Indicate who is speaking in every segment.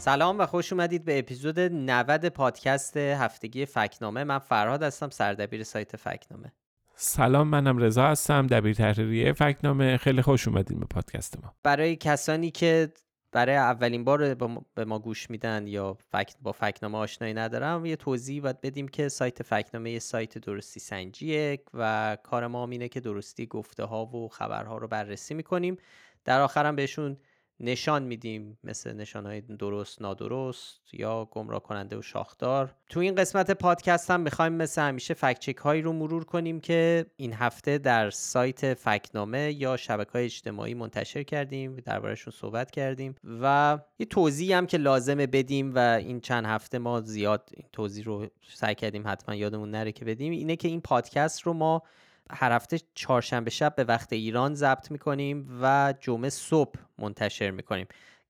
Speaker 1: سلام و خوش اومدید به اپیزود 90 پادکست هفتگی فکنامه. من فرهاد هستم سردبیر سایت فکنامه.
Speaker 2: سلام منم رضا هستم دبیر تحریریه فکنامه. خیلی خوش اومدید به پادکست ما.
Speaker 1: برای کسانی که برای اولین بار به ما گوش میدن یا فکت با فکنامه آشنایی ندارم یه توضیح باید بدیم که سایت فکنامه یه سایت درستی سنجیه و کار ما اینه که درستی گفته ها و خبرها رو بررسی می‌کنیم. در آخرم بهشون نشان میدیم مثل نشان های درست نادرست یا گمراه کننده و شاخدار. تو این قسمت پادکست هم می‌خوایم مثل همیشه فکچک هایی رو مرور کنیم که این هفته در سایت فکنامه یا شبکه های اجتماعی منتشر کردیم دربارهشون صحبت کردیم و یه توضیح هم که لازمه بدیم و این چند هفته ما زیاد این توضیح رو سعی کردیم حتما یادمون نره که بدیم اینه که این پادکست رو ما هر هفته چهارشنبه شب به وقت ایران ضبط می‌کنیم و جمعه صبح منتشر می‌کنیم.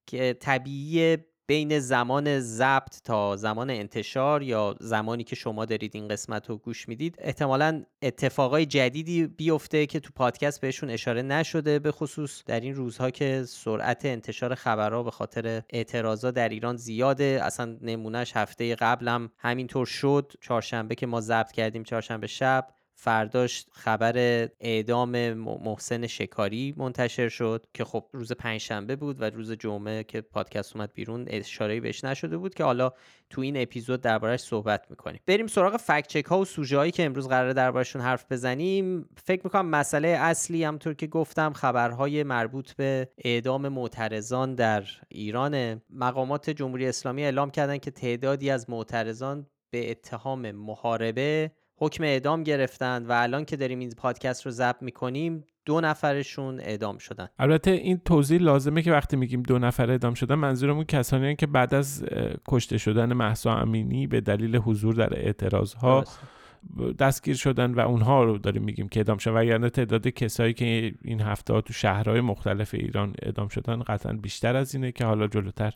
Speaker 1: که طبیعی بین زمان ضبط تا زمان انتشار یا زمانی که شما دارید این قسمت رو گوش می‌دید احتمالا اتفاقای جدیدی بیفته که تو پادکست بهشون اشاره نشده به خصوص در این روزها که سرعت انتشار خبرها به خاطر اعتراضا در ایران زیاده. اصلا نمونهش هفته قبلم همینطور شد. چهارشنبه که ما ضبط کردیم چهارشنبه شب فرداش خبر اعدام محسن شکاری منتشر شد که خب روز پنجشنبه بود و روز جمعه که پادکست اومد بیرون اشاره بهش نشده بود که حالا تو این اپیزود دربارش صحبت می‌کنیم. بریم سراغ فکت چک ها و سوژه هایی که امروز قراره دربارشون حرف بزنیم. فکر می‌کنم مسئله اصلی همطور که گفتم خبرهای مربوط به اعدام معترضان در ایران. مقامات جمهوری اسلامی اعلام کردن که تعدادی از معترضان به اتهام محاربه حکم اعدام گرفتن و الان که داریم این پادکست رو ضبط می‌کنیم دو نفرشون اعدام شدن.
Speaker 2: البته این توضیح لازمه که وقتی میگیم دو نفر اعدام شدن منظورمون کسانی هستند که بعد از کشته شدن محسا امینی به دلیل حضور در اعتراض ها دستگیر شدن و اونها رو داریم میگیم که اعدام شدن. وگرنه تعداد کسایی که این هفته ها تو شهرهای مختلف ایران اعدام شدن قطعا بیشتر از اینه که حالا جلوتر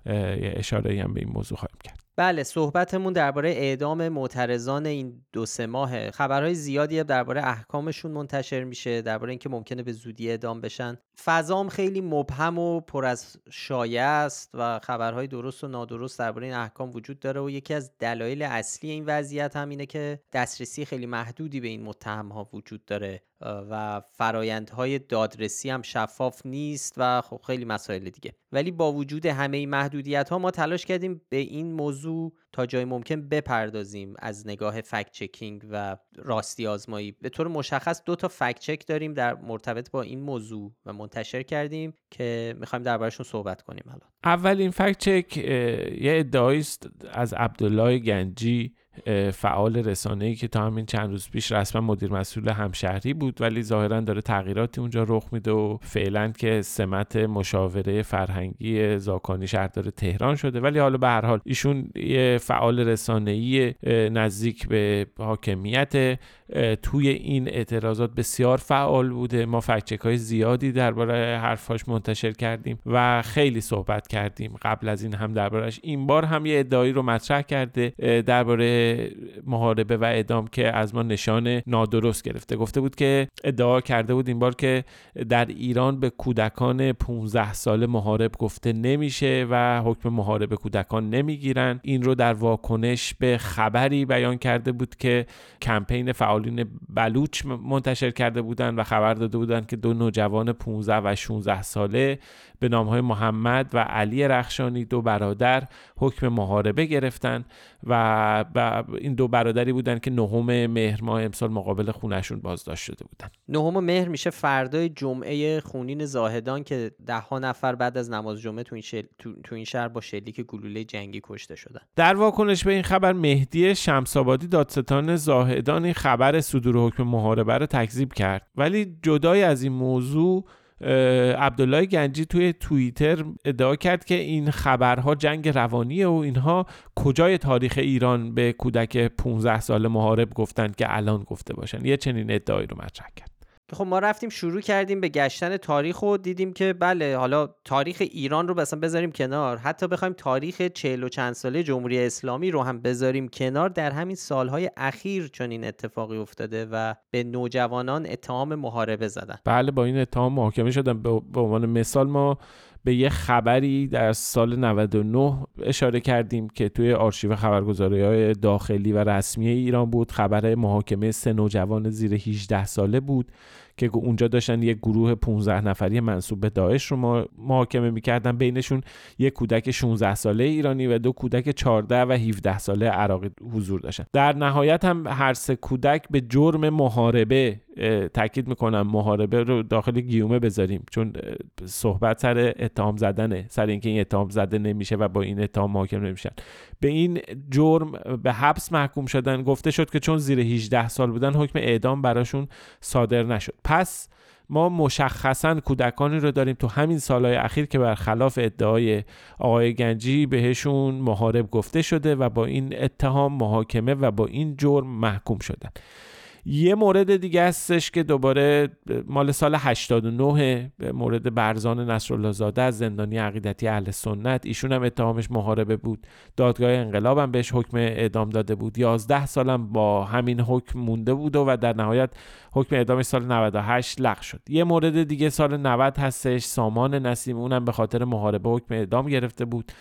Speaker 2: اشاره هم به این موضوع خواهیم کرد.
Speaker 1: بله صحبتمون درباره اعدام معترضان این دو سه ماه خبرهای زیادی درباره احکامشون منتشر میشه درباره اینکه ممکنه به زودی اعدام بشن. فضام خیلی مبهم و پر از شایعه است و خبرهای درست و نادرست درباره این احکام وجود داره و یکی از دلایل اصلی این وضعیت هم اینه که دسترسی خیلی محدودی به این متهم ها وجود داره. و فرایندهای دادرسی هم شفاف نیست و خب خیلی مسائل دیگه. ولی با وجود همه این محدودیت ها ما تلاش کردیم به این موضوع تا جای ممکن بپردازیم. از نگاه فکت چکینگ و راستی آزمایی. به طور مشخص دو تا فکت چک داریم در مرتبط با این موضوع و منتشر کردیم که می‌خوایم دربارشون صحبت کنیم الان.
Speaker 2: اولین فکت چک یه ادعایی است از عبدالله گنجی فعال رسانه ای که تا همین چند روز پیش رسما مدیر مسئول همشهری بود ولی ظاهرا داره تغییراتی اونجا رخ میده و فعلا که سمت مشاوره فرهنگی زاکانی شهردار تهران شده. ولی حالا به هر حال ایشون یه فعال رسانه ای نزدیک به حاکمیت توی این اعتراضات بسیار فعال بوده. ما فکچک های زیادی درباره حرفاش منتشر کردیم و خیلی صحبت کردیم. قبل از این هم دربارهش این بار هم یه ادعایی رو مطرح کرده درباره محاربه و اعدام که از ما نشان نادرست گرفته. گفته بود که ادعا کرده بود این بار که در ایران به کودکان 15 ساله محارب گفته نمیشه و حکم محارب کودکان نمی‌گیرن. این رو در واکنش به خبری بیان کرده بود که کمپین فعالین بلوچ منتشر کرده بودند و خبر داده بودند که دو نوجوان 15 و 16 ساله به نام های محمد و علی رخشانی دو برادر حکم محاربه گرفتن و این دو برادری بودن که نهم مهر ماه امسال مقابل خونشون بازداشت شده بودن.
Speaker 1: نهم مهر میشه فردای جمعه خونین زاهدان که ده ها نفر بعد از نماز جمعه تو این, شل... تو... این شهر با شلیک گلوله جنگی کشته شدن.
Speaker 2: در واکنش به این خبر مهدی شمسابادی دادستان زاهدان این خبر صدور حکم محاربه رو تکذیب کرد. ولی جدای از این موضوع عبدالله گنجی توی توییتر ادعا کرد که این خبرها جنگ روانیه و اینها کجای تاریخ ایران به کودک 15 سال محارب گفتند که الان گفته باشن. یه چنین ادعایی رو مطرح کرد.
Speaker 1: خب ما رفتیم شروع کردیم به گشتن تاریخ و دیدیم که بله حالا تاریخ ایران رو مثلا بذاریم کنار. حتی بخوایم تاریخ چهل و چند ساله جمهوری اسلامی رو هم بذاریم کنار در همین سالهای اخیر چون این اتفاقی افتاده و به نوجوانان اتهام محاربه زدن.
Speaker 2: بله با این اتهام محاکمه شدن. به عنوان مثال ما به یه خبری در سال 99 اشاره کردیم که توی آرشیو خبرگزاری های داخلی و رسمی ایران بود. خبر محاکمه سه نوجوان زیر 18 ساله بود. که اونجا داشتن یک گروه 15 نفری منصوب به داعش رو محاکمه می‌کردن. بینشون یک کودک 16 ساله ایرانی و دو کودک 14 و 17 ساله عراقی حضور داشتن. در نهایت هم هر سه کودک به جرم محاربه تاکید می‌کنم محاربه رو داخل گیومه بذاریم. چون صحبت سر اتهام زدنه سر اینکه این اتهام زده نمیشه و با این اتهام محاکم نمیشن. به این جرم به حبس محکوم شدن گفته شد که چون زیر 18 سال بودن حکم اعدام براشون صادر نشد. پس ما مشخصا کودکانی رو داریم تو همین سالهای اخیر که برخلاف ادعای آقای گنجی بهشون محارب گفته شده و با این اتهام محاکمه و با این جرم محکوم شدن. یه مورد دیگه هستش که دوباره مال سال 89 به مورد برزان نصرالله زاده از زندانی عقیدتی اهل سنت. ایشون هم اتهامش محاربه بود. دادگاه انقلاب هم بهش حکم اعدام داده بود. 11 سالم با همین حکم مونده بود و در نهایت حکم اعدامش سال 98 لغو شد. یه مورد دیگه سال 90 هستش. سامان نسیم اونم به خاطر محاربه حکم اعدام گرفته بود.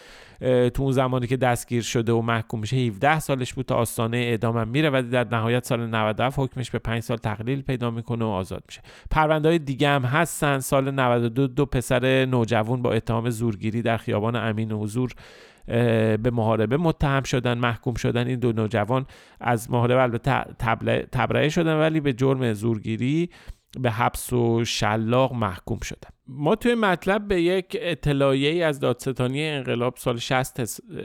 Speaker 2: تو اون زمانی که دستگیر شده و محکوم میشه 17 سالش بود تا آستانه اعدام میره و در نهایت سال 97 حکمش به 5 سال تقلیل پیدا می‌کنه و آزاد میشه. پرونده های دیگه هم هستن. سال 92 دو پسر نوجوان با اتهام زورگیری در خیابان امین حضور به محاربه متهم شدن محکوم شدن. این دو نوجوان از محاربه البته تبرئه شدن ولی به جرم زورگیری به حبس و شلاق محکوم شدن ما توی مطلب به یک اطلاعیه از دادستانی انقلاب سال 60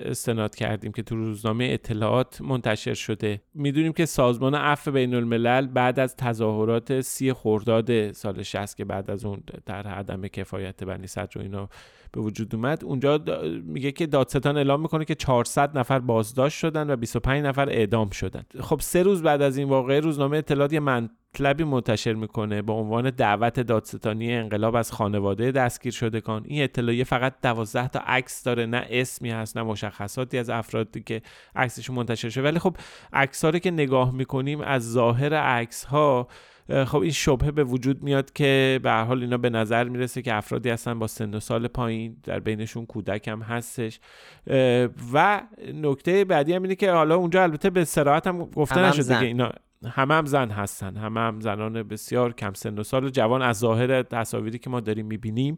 Speaker 2: استناد کردیم که تو روزنامه اطلاعات منتشر شده. می‌دونیم که سازمان عفو بین الملل بعد از تظاهرات سی خرداد سال 60 که بعد از اون در عدم کفایت بنی صدر و اینا به وجود اومد. اونجا میگه که دادستان اعلام می‌کنه که 400 نفر بازداشت شدن و 25 نفر اعدام شدن. خب سه روز بعد از این واقعه روزنامه اطلاعات یه مطلبی منتشر می‌کنه با عنوان دعوت دادستانی انقلاب از خانواده دستگیر شدگان این اطلاعیه فقط 12 تا عکس داره نه اسمی هست نه مشخصاتی از افرادی که عکسشون منتشر شده. ولی خب عکس که نگاه می‌کنیم از ظاهر عکس ها خب این شبهه به وجود میاد که به هر حال اینا به نظر می‌رسه که افرادی هستن با سن و سال پایین در بینشون کودک هم هستش. و نکته بعدی هم اینه که حالا اونجا البته به سراحت هم گفته نشده که اینا همه هم زن هستن. همه هم زنان بسیار کم سن و سال جوان از ظاهر تصاویری که ما داریم می‌بینیم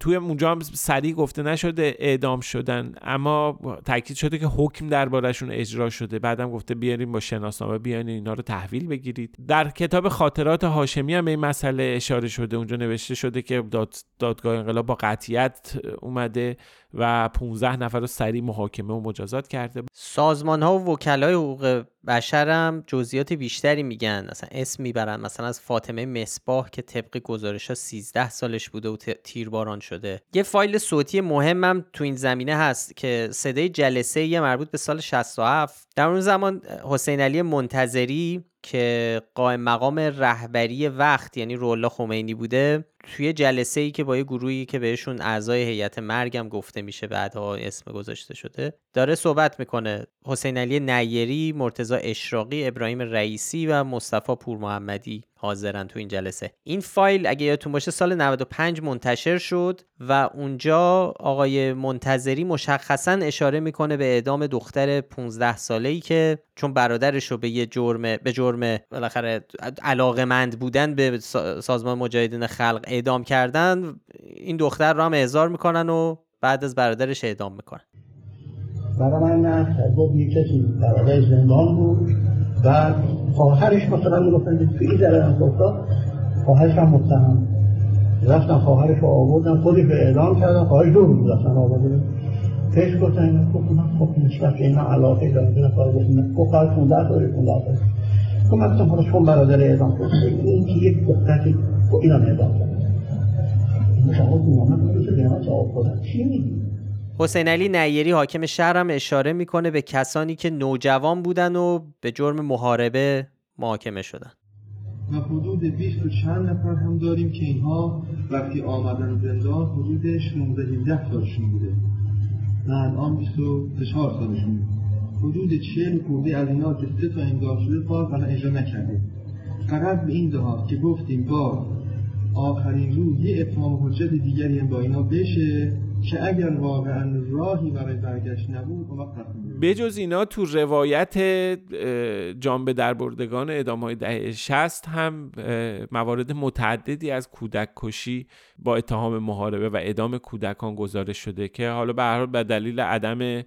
Speaker 2: توی اونجا هم سریع گفته نشده اعدام شدن اما تاکید شده که حکم دربارشون اجرا شده. بعدم گفته بیاریم با شناسنامه بیاین اینا رو تحویل بگیرید. در کتاب خاطرات هاشمی هم به این مسئله اشاره شده. اونجا نوشته شده که داد دادگاه انقلاب با قطیت اومده. و 15 نفر رو سریع محاکمه و مجازات کرده
Speaker 1: سازمان ها و وکلای حقوق بشر هم جزئیات بیشتری میگن. مثلا اسم می‌برن. مثلا از فاطمه مصباح که طبق گزارش ها 13 سالش بوده و تیرباران شده. یه فایل صوتی مهمم تو این زمینه هست که صدای جلسه یه مربوط به سال 67 در اون زمان حسین علی منتظری که قائم مقام رهبری وقت یعنی رولا خمینی بوده توی جلسه ای که با یه گروهی که بهشون اعضای هیئت مرگم گفته میشه بعدها اسم گذاشته شده داره صحبت می‌کنه. حسین علی نیری مرتضی اشراقی ابراهیم رئیسی و مصطفی پور محمدی حاضرن تو این جلسه. این فایل اگه یادتون باشه سال 95 منتشر شد و اونجا آقای منتظری مشخصا اشاره می‌کنه به اعدام دختر 15 ساله ای که چون برادرش رو به یه جرم به جرم بالاخره علاقمند بودن به سازمان مجاهدین خلق اعدام کردن این دختر رو هم اعزار می‌کنن و بعد از برادرش اعدام می‌کنن.
Speaker 3: برای من نه گفت یه کسی برادر زندان بود. و خواهرش مثلا می‌گفتن توی ذره هم افتاد خواهرش هم متهم رفتن خواهرش رو آوردن خودش رو اعدام کردن. خواهرش دور بود اصلا آوردن. پیش گفتن خب من خب نسبت به اینا علاقه دارم. بیرن خواهر گفتن خب خواهر 15 ساله 15 ساله خب من گفتم برادر اعدام کرد این که یک دختر خب اینا اعدام کرد شما تو چی میگی؟
Speaker 1: حسین علی نیری حاکم شهر هم اشاره می‌کنه به کسانی که نوجوان بودن و به جرم محاربه محاکمه شدن.
Speaker 4: و حدود 20 و چند نفر هم داریم که اینها وقتی آمدن زندان حدود 16 17 سالشون بوده. و الان 24 سالشون حدود 40 خورده از اینا که سه تا امضا شده باز الان اجرا نکرده. فقط به این دهات که گفتیم با آخرین روز یه اتمام حجت دیگری هم با اینا بشه که اگر واقعا راهی برای برگشت نبود اون وقت
Speaker 2: بجز اینا تو روایت جانبه در بردگان ادامه های دهه 60 هم موارد متعددی از کودک کشی با اتهام محاربه و ادام کودکان گزارش شده که حالا به هر حال به دلیل عدم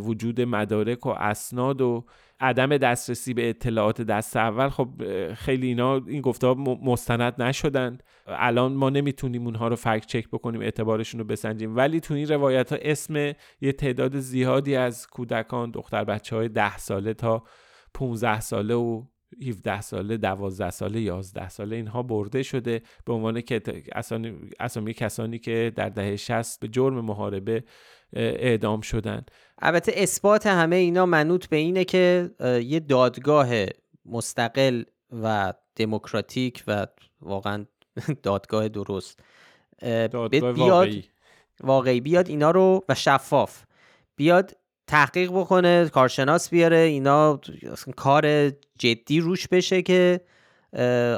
Speaker 2: وجود مدارک و اسناد و عدم دسترسی به اطلاعات دست اول خب خیلی اینا این گفته مستند نشدند. الان ما نمی‌تونیم اونها رو فکت چک بکنیم اعتبارشون رو بسنجیم. ولی تو این روایت ها اسم یه تعداد زیادی از کودکان دختر بچه های ده ساله تا 15 ساله و 17 ساله 12 ساله 11 ساله اینها برده شده به عنوان که اسامی کسانی که در دهه 60 به جرم محاربه اعدام شدن
Speaker 1: البته اثبات همه اینا منوط به اینه که یه دادگاه مستقل و دموکراتیک و واقعا دادگاه درست
Speaker 2: دادگاه بیاد واقعی.
Speaker 1: واقعی بیاد اینا رو و شفاف بیاد تحقیق بکنه کارشناس بیاره اینا کار جدی روش بشه که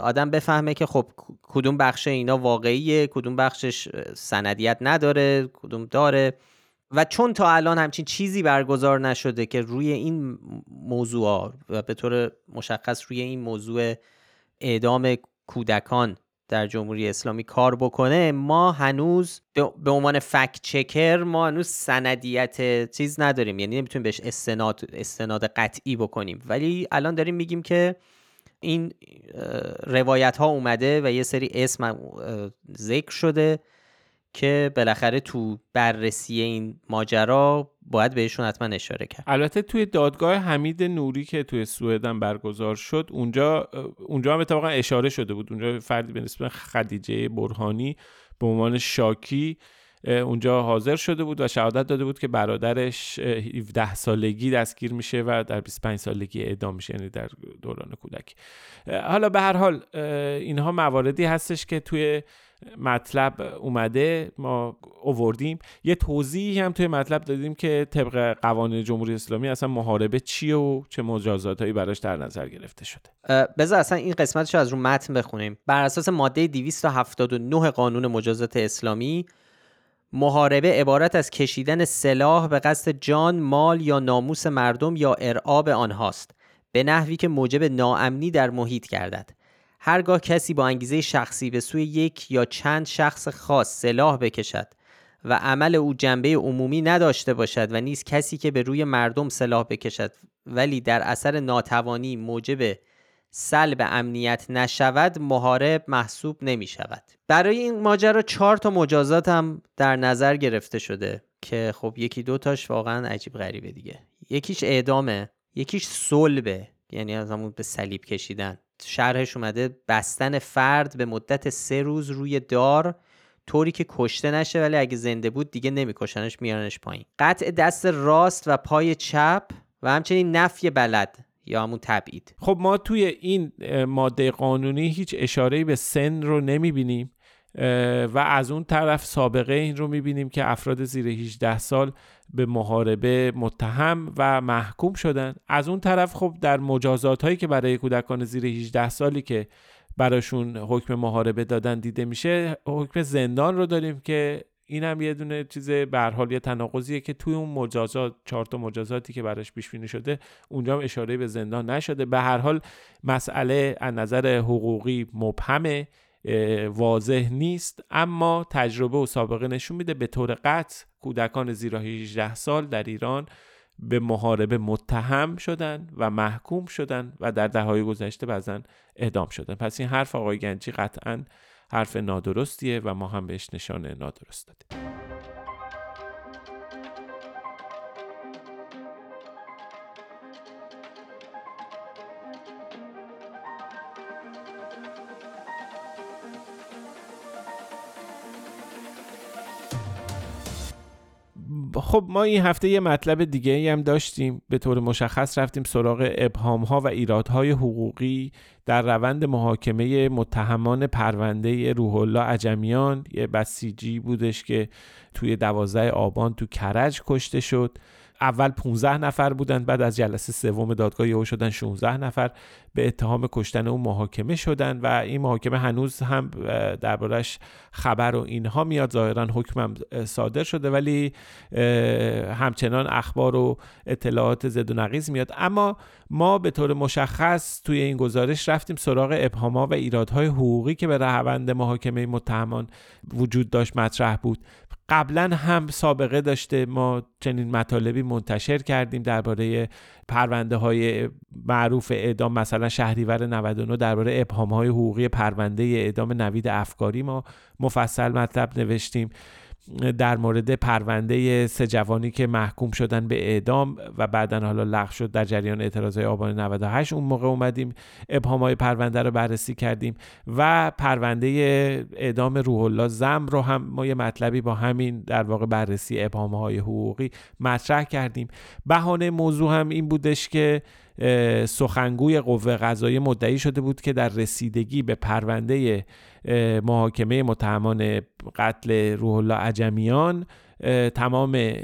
Speaker 1: آدم بفهمه که خب کدوم بخش اینا واقعیه کدوم بخشش سندیت نداره کدوم داره. و چون تا الان همچین چیزی برگزار نشده که روی این موضوع و به طور مشخص روی این موضوع اعدام کودکان در جمهوری اسلامی کار بکنه ما هنوز به عنوان فکت چکر ما هنوز سندیت چیز نداریم. یعنی نمی‌تونیم بهش استناد استناد قطعی بکنیم. ولی الان داریم میگیم که این روایت ها اومده و یه سری اسم ذکر شده. که بالاخره تو بررسی این ماجرا باید بهشون حتما اشاره کرد.
Speaker 2: البته توی دادگاه حمید نوری که توی سوئدن برگزار شد اونجا اونجا هم اتفاقا اشاره شده بود. اونجا فردی به نسبت خدیجه برهانی به عنوان شاکی اونجا حاضر شده بود و شهادت داده بود که برادرش 17 سالگی دستگیر میشه و در 25 سالگی اعدام میشه یعنی در دوران کودکی. حالا به هر حال اینها مواردی هستش که توی مطلب اومده ما اووردیم یه توضیحی هم توی مطلب دادیم که طبق قوانین جمهوری اسلامی اصلا محاربه چیه و چه مجازاتهایی براش در نظر گرفته شده.
Speaker 1: بذار اصلا این قسمتش از رو متن بخونیم. بر اساس ماده 279 قانون مجازات اسلامی محاربه عبارت از کشیدن سلاح به قصد جان، مال یا ناموس مردم یا ارعاب آنهاست به نحوی که موجب ناامنی در محیط گردد. هرگاه کسی با انگیزه شخصی به سوی یک یا چند شخص خاص سلاح بکشد و عمل او جنبه عمومی نداشته باشد و نیز کسی که به روی مردم سلاح بکشد ولی در اثر ناتوانی موجب سلب امنیت نشود محارب محسوب نمی شود برای این ماجرا چهار تا مجازات هم در نظر گرفته شده که خب یکی دو تاش واقعا عجیب غریبه دیگه. یکیش اعدامه یکیش صلبه یعنی از همون به صلیب کشیدن. شرحش اومده بستن فرد به مدت سه روز روی دار طوری که کشته نشه ولی اگه زنده بود دیگه نمیکشنش میارنش پایین. قطع دست راست و پای چپ و همچنین نفی بلد یا همون تبعید.
Speaker 2: خب ما توی این ماده قانونی هیچ اشاره به سن رو نمی‌بینیم. و از اون طرف سابقه این رو می‌بینیم که افراد زیر 18 سال به محاربه متهم و محکوم شدن. از اون طرف خب در مجازات هایی که برای کودکان زیر 18 سالی که براشون حکم محاربه دادن دیده میشه حکم زندان رو داریم که این هم یه دونه چیز به حال یه تناقضیه که توی اون مجازات چهار تا مجازاتی که براش پیش بینی شده اونجا هم اشاره به زندان نشده. به هر حال مسئله از نظر حقوقی مبهمه. واضح نیست اما تجربه و سابقه نشون میده به طور قطع کودکان زیرا 18 سال در ایران به محاربه متهم شدن و محکوم شدن و در دههای گذشته بعضا اعدام شدن. پس این حرف آقای گنجی قطعا حرف نادرستیه و ما هم بهش نشان نادرست دادیم. خب ما این هفته یه مطلب دیگه هم داشتیم. به طور مشخص رفتیم سراغ ابهام ها و ایرادهای حقوقی در روند محاکمه متهمان پرونده روح الله عجمیان یه بسیجی بودش که توی دوازده آبان تو کرج کشته شد. اول 15 نفر بودن بعد از جلسه سوم دادگاه یهو شدن 16 نفر. به اتهام کشتن او محاکمه شدن و این محاکمه هنوز هم دربارش خبر و اینها میاد. ظاهرا حکمم صادر شده ولی همچنان اخبار و اطلاعات زد و نقیز میاد. اما ما به طور مشخص توی این گزارش رفتیم سراغ ابهامها و ایرادهای حقوقی که به روند محاکمه متهمان وجود داشت مطرح بود. قبلا هم سابقه داشته. ما چنین مطالبی منتشر کردیم درباره پرونده های معروف اعدام مثلا شهریور 99 درباره ابهام های حقوقی پرونده اعدام نوید افکاری ما مفصل مطلب نوشتیم. در مورد پرونده سه جوانی که محکوم شدن به اعدام و بعدا حالا لغو شد در جریان اعتراض آبان 98 اون موقع اومدیم ابهام های پرونده رو بررسی کردیم و پرونده اعدام روح الله زم رو هم ما یه مطلبی با همین در واقع بررسی ابهام های حقوقی مطرح کردیم. بهانه موضوع هم این بودش که سخنگوی قوه قضایی مدعی شده بود که در رسیدگی به پرونده محاکمه متهمان قتل روح الله عجمیان تمام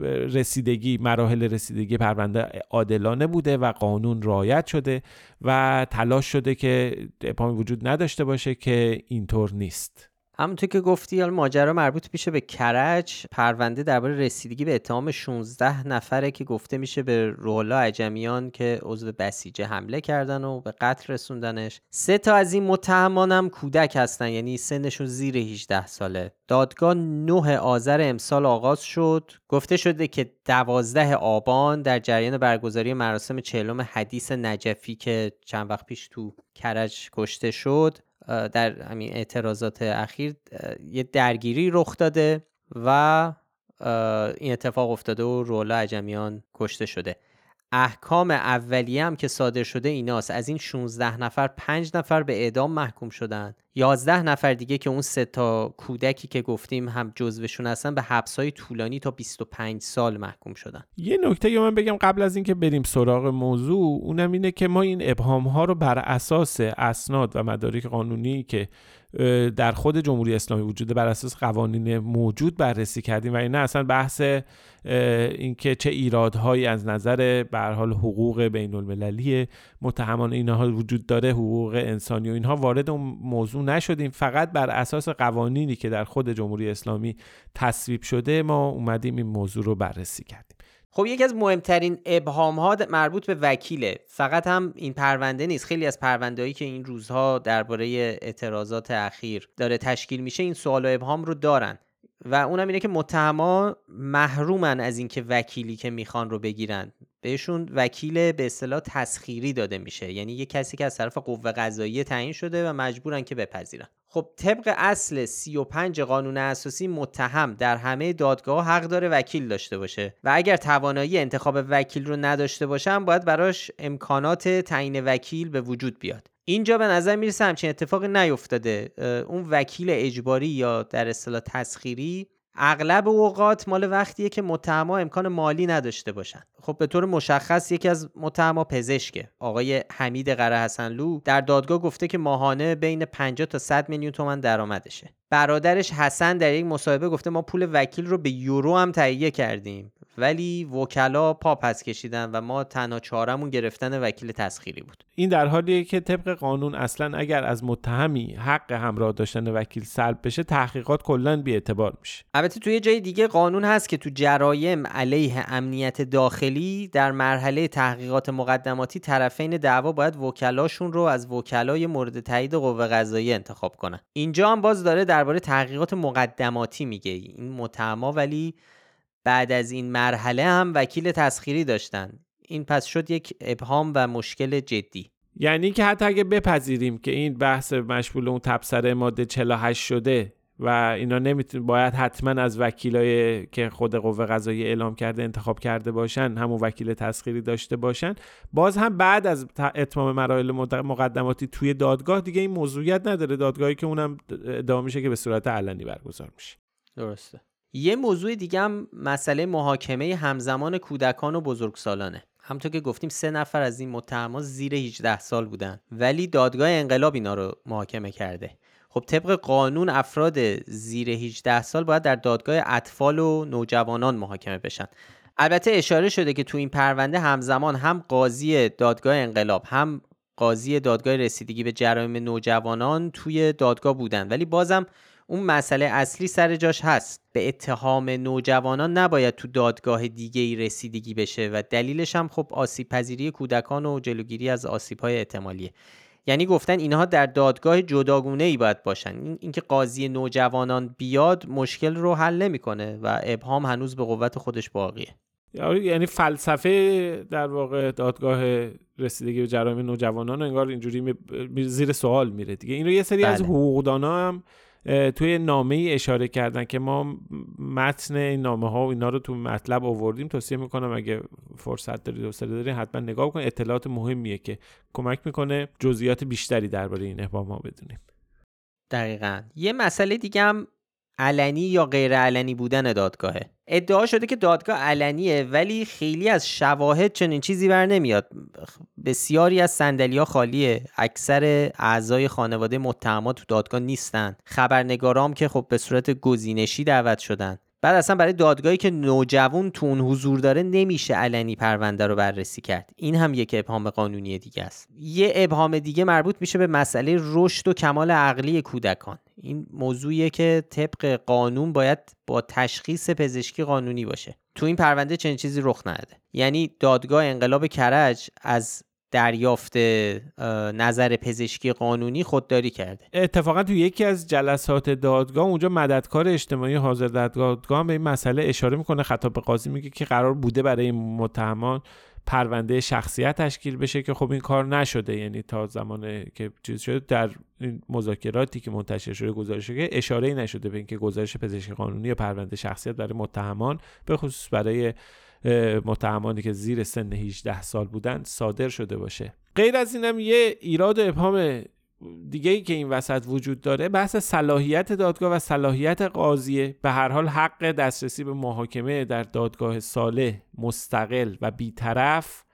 Speaker 2: رسیدگی مراحل رسیدگی پرونده عادلانه بوده و قانون رعایت شده و تلاش شده که اپامی وجود نداشته باشه که اینطور نیست.
Speaker 1: همونطور که گفتی حالا ماجرا مربوط میشه به کرج پرونده درباره رسیدگی به اتهام 16 نفره که گفته میشه به روحالله عجمیان که عضو بسیجه حمله کردن و به قتل رسوندنش. سه تا از این متهمان هم کودک هستن یعنی سنشون زیر 18 ساله. دادگاه 9 آذر امسال آغاز شد. گفته شده که 12 آبان در جریان برگزاری مراسم چهلم حدیث نجفی که چند وقت پیش تو کرج کشته شد در همین اعتراضات اخیر یه درگیری رخ داده و این اتفاق افتاده و رولا عجمیان کشته شده. احکام اولیه هم که صادر شده ایناست. از این 16 نفر 5 نفر به اعدام محکوم شدن. 11 نفر دیگه که اون سه تا کودکی که گفتیم هم جزوشون هستن به های طولانی تا 25 سال محکوم شدن.
Speaker 2: یه نکته یا من بگم قبل از اینکه بریم سراغ موضوع اونم اینه که ما این ابهام ها رو بر اساس اسناد و مدارک قانونی که در خود جمهوری اسلامی وجود بر اساس قوانین موجود بررسی کردیم و این اصلا بحث اینکه چه ایرادهایی از نظر به حال حقوق بین المللی متهمان اینها وجود داره حقوق انسانی و اینها وارد اون موضوع نشدیم. فقط بر اساس قوانینی که در خود جمهوری اسلامی تصویب شده ما اومدیم این موضوع رو بررسی کردیم.
Speaker 1: خب یکی از مهمترین ابهام ها مربوط به وکیله. فقط هم این پرونده نیست. خیلی از پروندهایی که این روزها درباره اعتراضات اخیر داره تشکیل میشه این سوال و ابهام رو دارن. و اونم اینه که متهما محرومن از اینکه وکیلی که می‌خوان رو بگیرن. بهشون وکیل به اصطلاح تسخیری داده میشه. یعنی یه کسی که از طرف قوه قضاییه تعیین شده و مجبورن که بپذیرن. خب طبق اصل 35 قانون اساسی متهم در همه دادگاه حق داره وکیل داشته باشه و اگر توانایی انتخاب وکیل رو نداشته باشن باید براش امکانات تعیین وکیل به وجود بیاد. اینجا به نظر می‌رسه همچین اتفاقی نیفتاده. اون وکیل اجباری یا در اصطلاح تسخیری اغلب اوقات مال وقتیه که متهما امکان مالی نداشته باشن. خب به طور مشخص یکی از متهما پزشکه. آقای حمید قره حسنلو در دادگاه گفته که ماهانه بین 50 تا 100 میلیون تومن درآمدشه. برادرش حسن در یک مصاحبه گفته ما پول وکیل رو به یورو هم تهیه کردیم. ولی وکلا پا پس کشیدن و ما تنها چارمون گرفتن وکیل تسخیری بود.
Speaker 2: این در حالیه که طبق قانون اصلا اگر از متهمی حق همراه داشتن وکیل سلب بشه تحقیقات کلا بی اعتبار میشه.
Speaker 1: البته توی جای دیگه قانون هست که تو جرایم علیه امنیت داخلی در مرحله تحقیقات مقدماتی طرفین دعوا باید وکلاشون رو از وکلای مورد تایید قوه قضاییه انتخاب کنن. اینجا هم باز داره درباره تحقیقات مقدماتی میگه. این متهما ولی بعد از این مرحله هم وکیل تسخیری داشتن. این پس شد یک ابهام و مشکل جدی.
Speaker 2: یعنی که حتی اگه بپذیریم که این بحث مشمول اون تبصره ماده 48 شده و اینا نمیتون باید حتما از وکیلای که خود قوه قضایی اعلام کرده انتخاب کرده باشن همون وکیل تسخیری داشته باشن. باز هم بعد از اتمام مراحل مقدماتی توی دادگاه دیگه این موضوعیت نداره. دادگاهی که اونم ادعا میشه که به صورت علنی برگزار میشه.
Speaker 1: درسته. یه موضوع دیگه هم مسئله محاکمه همزمان کودکان و بزرگسالانه. همونطور که گفتیم سه نفر از این متهما زیر 18 سال بودن ولی دادگاه انقلاب اینا رو محاکمه کرده. خب طبق قانون افراد زیر 18 سال باید در دادگاه اطفال و نوجوانان محاکمه بشن. البته اشاره شده که تو این پرونده همزمان هم قاضی دادگاه انقلاب هم قاضی دادگاه رسیدگی به جرایم نوجوانان توی دادگاه بودن. ولی بازم اون مسئله اصلی سر جاش هست. به اتهام نوجوانان نباید تو دادگاه دیگه ای رسیدگی بشه و دلیلش هم خب آسیب پذیری کودکان و جلوگیری از آسیب های احتمالیه. یعنی گفتن اینها در دادگاه جداگونه ای باید باشن. اینکه قاضی نوجوانان بیاد مشکل رو حل نمی‌کنه و ابهام هنوز به قوت خودش باقیه.
Speaker 2: یعنی فلسفه در واقع دادگاه رسیدگی به جرایم نوجوانان انگار اینجوری زیر سوال میره دیگه. این رو یه سری بله. از حقوقدانا هم توی نامه ای اشاره کردن که ما متن این نامه ها و اینا رو تو مطلب آوردیم توصیه می‌کنم اگه فرصت دارید و دارید حتما نگاه کنید اطلاعات مهمیه که کمک می‌کنه جزئیات بیشتری درباره این ابهام ها بدونیم.
Speaker 1: دقیقا. یه مسئله دیگه هم علنی یا غیر علنی بودن دادگاهه. ادعا شده که دادگاه علنیه ولی خیلی از شواهد چنین چیزی بر نمیاد. بسیاری از ها خالیه. اکثر اعضای خانواده متهمات تو دادگاه نیستن. خبرنگارام که خب به صورت گزینشی دعوت شدن. بعد اصلا برای دادگاهی که نوجوان تو اون حضور داره نمیشه علنی پرونده رو بررسی کرد. این هم یک ابهام قانونی دیگه است. یه ابهام دیگه مربوط میشه به مسئله رشد و کمال عقلی کودکان. این موضوعیه که طبق قانون باید با تشخیص پزشکی قانونی باشه. تو این پرونده چنین چیزی رخ نده. یعنی دادگاه انقلاب کرج از دریافت نظر پزشکی قانونی خودداری کرده.
Speaker 2: اتفاقا تو یکی از جلسات دادگاه اونجا مددکار اجتماعی حاضر دادگاه به این مسئله اشاره می‌کنه. خطاب قاضی میگه که قرار بوده برای متهمان پرونده شخصیت تشکیل بشه که خب این کار نشده. یعنی تا زمان که چیز شده در این مذاکراتی که منتشر شده گزارش که اشاره نشده به اینکه گزارش پزشکی قانونی یا پرونده شخصیت برای متهمان به خصوص برای متهمانی که زیر سن 18 سال بودن صادر شده باشه. غیر از اینم یه ایراد و ابهام دیگه ای که این وسط وجود داره بحث صلاحیت دادگاه و صلاحیت قاضیه. به هر حال حق دسترسی به محاکمه در دادگاه صالح مستقل و بیطرف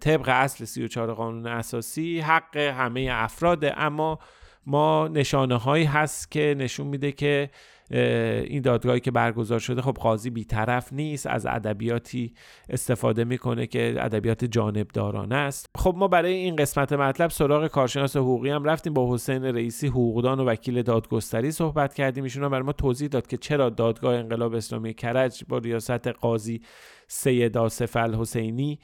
Speaker 2: طبق اصل 34 قانون اساسی حق همه افراده. اما ما نشانه هایی هست که نشون میده که این دادگاهی که برگزار شده خب قاضی بیطرف نیست از ادبیاتی استفاده می‌کنه که ادبیات جانبدارانه است. خب ما برای این قسمت مطلب سراغ کارشناس حقوقی هم رفتیم با حسین رئیسی حقوقدان و وکیل دادگستری صحبت کردیم. ایشون برای ما توضیح داد که چرا دادگاه انقلاب اسلامی کرج با ریاست قاضی سید آصف الحسینی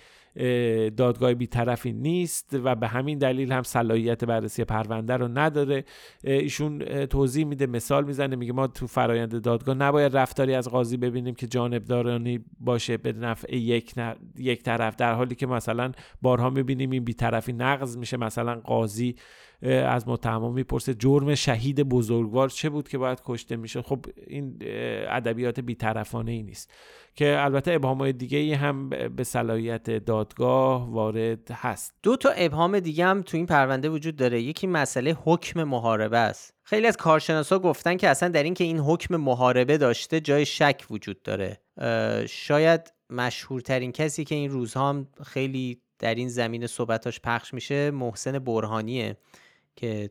Speaker 2: دادگاه بیطرفی نیست و به همین دلیل هم صلاحیت بررسی پرونده رو نداره. ایشون توضیح میده مثال می‌زنه میگه ما تو فرایند دادگاه نباید رفتاری از قاضی ببینیم که جانبدارانی باشه به نفع یک, یک طرف در حالی که مثلا بارها می‌بینیم این بیطرفی نقض میشه. مثلا قاضی از متهمان می‌پرسه جرم شهید بزرگوار چه بود که باید کشته میشه خب این ادبیات بیطرفانه ای نیست. که البته ابهام دیگه ای هم به صلاحیت دادگاه وارد هست.
Speaker 1: دو تا ابهام دیگه هم تو این پرونده وجود داره. یکی مسئله حکم محاربه است. خیلی از کارشناسا گفتن که اصلا در این که این حکم محاربه داشته جای شک وجود داره. شاید مشهورترین کسی که این روزها هم خیلی در این زمین صحبتاش پخش میشه محسن برهانیه. که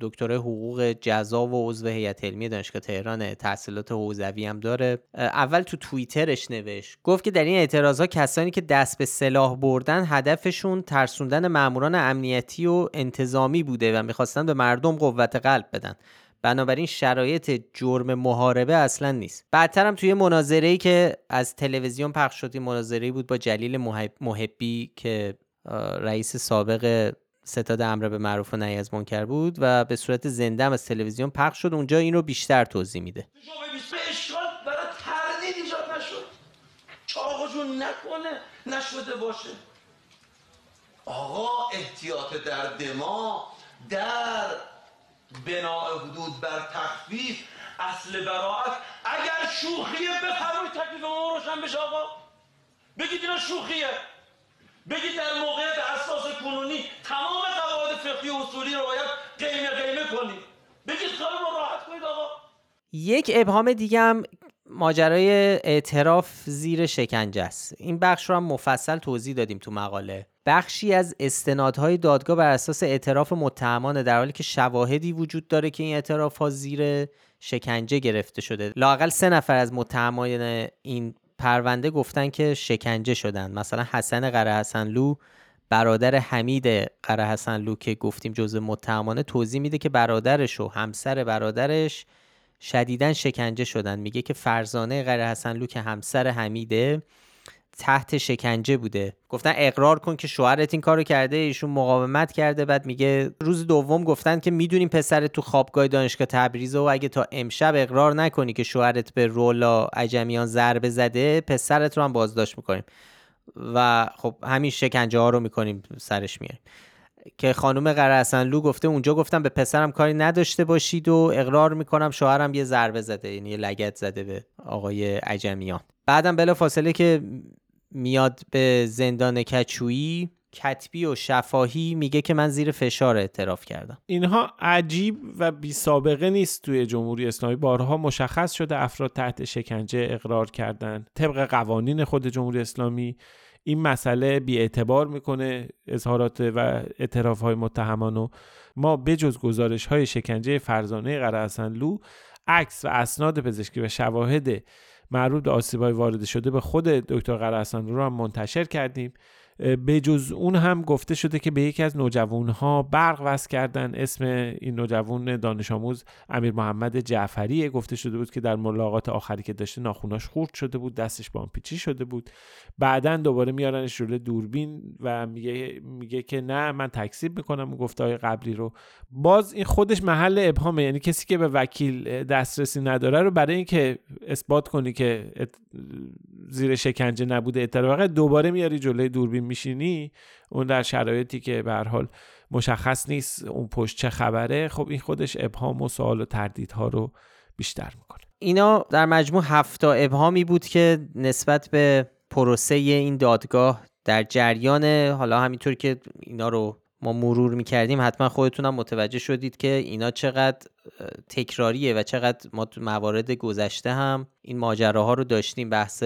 Speaker 1: دکترای حقوق جزا و عضو هیئت علمی دانشگاه تهران تحصیلات حوزوی هم داره. اول تو توییترش نوشت. گفت که در این اعتراضات کسانی که دست به سلاح بردن هدفشون ترسوندن ماموران امنیتی و انتظامی بوده و می‌خواستن به مردم قوت قلب بدن. بنابراین شرایط جرم محاربه اصلا نیست. بعدتر هم توی مناظره ای که از تلویزیون پخش شد مناظره بود با جلیل محبی که رئیس سابق ستاد امر به معروف و نهی از منکر بود و به صورت زنده هم از تلویزیون پخش شد. اونجا این رو بیشتر توضیح میده.
Speaker 5: برای تردید جون نکنه نشده باشه. آقا احتیاط در دما در بناء حدود بر تخفیف اصل براعت. اگر شوخیه بفرمایید تکلیف ما روشن بشه آقا. بگید اینا شوخیه. بگید در موقعیت اساس کنونی تمام قواعد فقهی و اصولی رو باید قیمه قیمه کنید بگید کار رو راحت کنید آقا.
Speaker 1: یک ابهام دیگه هم ماجرای اعتراف زیر شکنجه است. این بخش رو هم مفصل توضیح دادیم تو مقاله. بخشی از استنادهای دادگاه بر اساس اعتراف متهمان در حالی که شواهدی وجود داره که این اعتراف ها زیر شکنجه گرفته شده. لاقل سه نفر از متهمان این پرونده گفتن که شکنجه شدن. مثلا حسن قره حسنلو برادر حمید قره حسنلو که گفتیم جزء متهمانه توضیح میده که برادرش و همسر برادرش شدیدن شکنجه شدن. میگه که فرزانه قره حسنلو که همسر حمیده تحت شکنجه بوده. گفتن اقرار کن که شوهرت این کارو کرده ایشون مقاومت کرده. بعد میگه روز دوم گفتن که می‌دونیم پسر تو خوابگاه دانشگاه تبریزه و اگه تا امشب اقرار نکنی که شوهرت به رولا عجمیان ضربه زده پسرت رو هم بازداشت می‌کنیم. و خب همین شکنجه ها رو می‌کنیم سرش میاریم که خانم قرحسنلو گفته اونجا گفتم به پسرم کاری نداشته باشید و اقرار می‌کنم شوهرم یه ضربه زده یعنی یه لگت زده به آقای عجمیان. بعدم بلا فاصله که میاد به زندان کچویی کتبی و شفاهی میگه که من زیر فشار اعتراف کردم.
Speaker 2: اینها عجیب و بی سابقه نیست توی جمهوری اسلامی. بارها مشخص شده افراد تحت شکنجه اقرار کردن. طبق قوانین خود جمهوری اسلامی این مسئله بی اعتبار می‌کنه اظهارات و اعتراف های متهمان و ما بجز گزارش های شکنجه فرزانه قرهسنلو عکس و اسناد پزشکی و شواهد مربوط به آسیبای وارد شده به خود دکتر قرهسنلو رو هم منتشر کردیم. به جز اون هم گفته شده که به یکی از نوجوانها برق وصل کردن. اسم این نوجوان دانش آموز امیر محمد جعفری گفته شده بود که در ملاقات آخری که داشته ناخوناش خورد شده بود دستش با پیچی شده بود. بعدا دوباره میارنش روله دوربین و میگه میگه که نه من تکذیب می‌کنم. گفته های قبلی رو. باز این خودش محل ابهامه. یعنی کسی که به وکیل دسترسی نداره رو برای اینکه اثبات کنی که زیر شکنجه نبوده اطلاع دوباره میاری جلوی دوربین میشینی اون در شرایطی که به حال مشخص نیست اون پشت چه خبره خب این خودش ابهام و سوال و تردیدها رو بیشتر می‌کنه.
Speaker 1: اینا در مجموع هفتا ابهامی بود که نسبت به پروسه این دادگاه در جریان حالا همینطور که اینا رو ما مرور می‌کردیم حتما خودتونم متوجه شدید که اینا چقدر تکراریه و چقدر ما موارد گذشته هم این ماجراها رو داشتیم بحث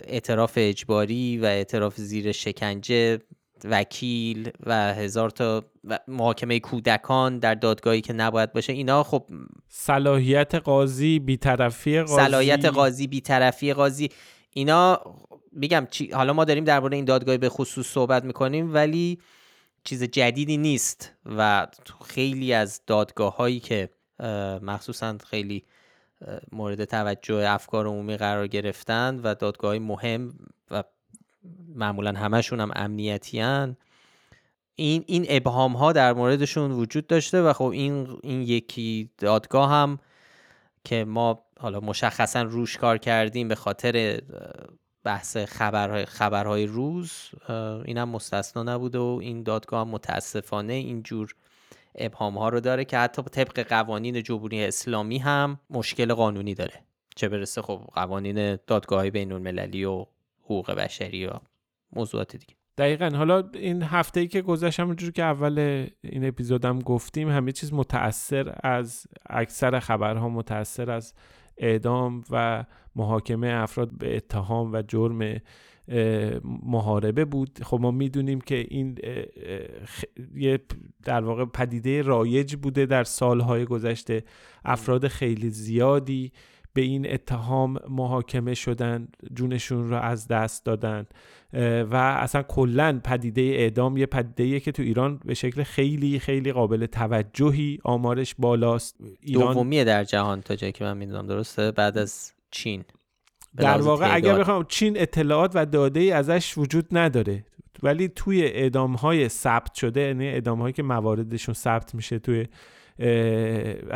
Speaker 1: اعتراف اجباری و اعتراف زیر شکنجه وکیل و هزار تا محاکمه کودکان در دادگاهی که نباید باشه اینا خب
Speaker 2: صلاحیت قاضی بیطرفی قاضی.
Speaker 1: صلاحیت قاضی بیطرفی قاضی. اینا میگم حالا ما داریم درباره این دادگاهی به خصوص صحبت می‌کنیم ولی چیز جدیدی نیست و خیلی از دادگاه هایی که مخصوصا خیلی مورد توجه افکار عمومی قرار گرفتن و دادگاه مهم و معمولا همشون هم امنیتی هن. این این ابهام ها در موردشون وجود داشته و خب این این یکی دادگاه هم که ما حالا مشخصا روش کار کردیم به خاطر بحث خبرهای, خبرهای روز این هم مستثنا نبوده و این دادگاه متاسفانه اینجور ابهام ها رو داره که حتی طبق قوانین جمهوری اسلامی هم مشکل قانونی داره. چه برسه خب قوانین دادگاه بین المللی و حقوق بشری و موضوعات دیگه.
Speaker 2: دقیقا. حالا این هفته ای که گذشت همونجور که اول این اپیزودم گفتیم همه چیز متاثر از اکثر خبرها متاثر از اعدام و محاکمه افراد به اتهام و جرم محاربه بود. خب ما می‌دونیم که این یه در واقع پدیده رایج بوده در سالهای گذشته. افراد خیلی زیادی به این اتهام محاکمه شدن جونشون رو از دست دادن. و اصلا کلا پدیده اعدام یه پدیده که تو ایران به شکل خیلی خیلی قابل توجهی آمارش بالاست.
Speaker 1: ایران دومیه در جهان تا جایی که من می‌دونم درسته؟ بعد از چین.
Speaker 2: در واقع اگر بخوام چین اطلاعات و داده ای ازش وجود نداره ولی توی اعدام های ثبت شده یعنی اعدام هایی که مواردشون ثبت میشه توی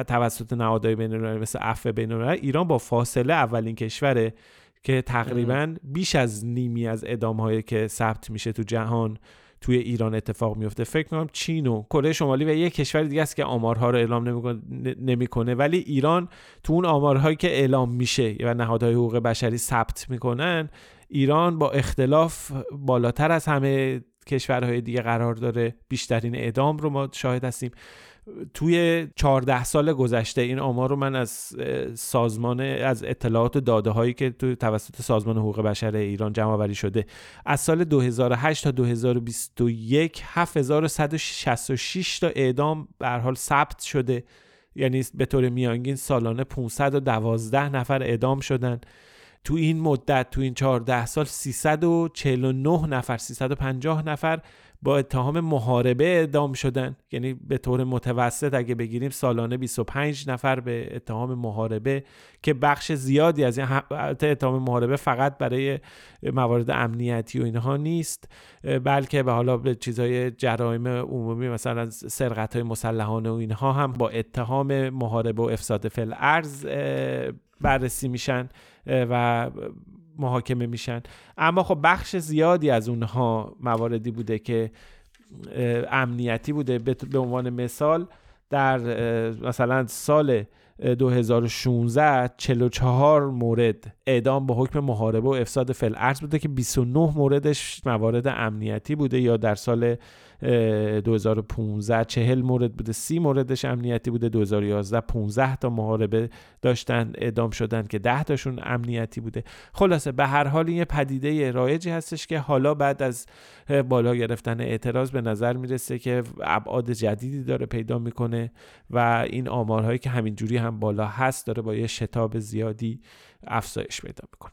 Speaker 2: توسط نهادهای بین مثل عفو بین ایران با فاصله اولین کشوره که تقریبا بیش از نیمی از اعدام هایی که ثبت میشه تو جهان توی ایران اتفاق میفته. فکر کنم چین و کره شمالی و یک کشور دیگه است که آمارها رو اعلام نمی‌کنه. ولی ایران تو اون آمارهایی که اعلام میشه و نهادهای حقوق بشری ثبت می‌کنن ایران با اختلاف بالاتر از همه کشورهای دیگه قرار داره بیشترین اعدام رو ما شاهد هستیم. توی 14 سال گذشته این آمار رو من از سازمان از اطلاعات داده هایی که توی توسط سازمان حقوق بشر ایران جمع آوری شده از سال 2008 تا 2021 7166 تا اعدام به حال ثبت شده. یعنی به طور میانگین سالانه 512 نفر اعدام شدن. تو این مدت تو این 14 سال 349 نفر 350 نفر با اتهام محاربه اعدام شدن. یعنی به طور متوسط اگه بگیریم سالانه 25 نفر به اتهام محاربه که بخش زیادی از این اتهام محاربه فقط برای موارد امنیتی و اینها نیست بلکه به حالا به چیزهای جرایم عمومی مثلا سرقت های مسلحانه و اینها هم با اتهام محاربه و افساد فل ارز بررسی میشن و محاکمه میشن. اما خب بخش زیادی از اونها مواردی بوده که امنیتی بوده. به عنوان مثال در مثلا سال 2016 44 مورد اعدام به حکم محاربه و افساد فل بوده که 29 موردش موارد امنیتی بوده یا در سال 2015 40 مورد بوده 30 موردش امنیتی بوده 2011 15 تا محاربه داشتن اعدام شدن که 10 تاشون امنیتی بوده. خلاصه به هر حال این یه پدیده رایجی هستش که حالا بعد از بالا گرفتن اعتراض به نظر می‌رسه که ابعاد جدیدی داره پیدا می‌کنه و این آمارهایی که همینجوری هم بالا هست داره با یه شتاب زیادی افزایش پیدا می‌کنه.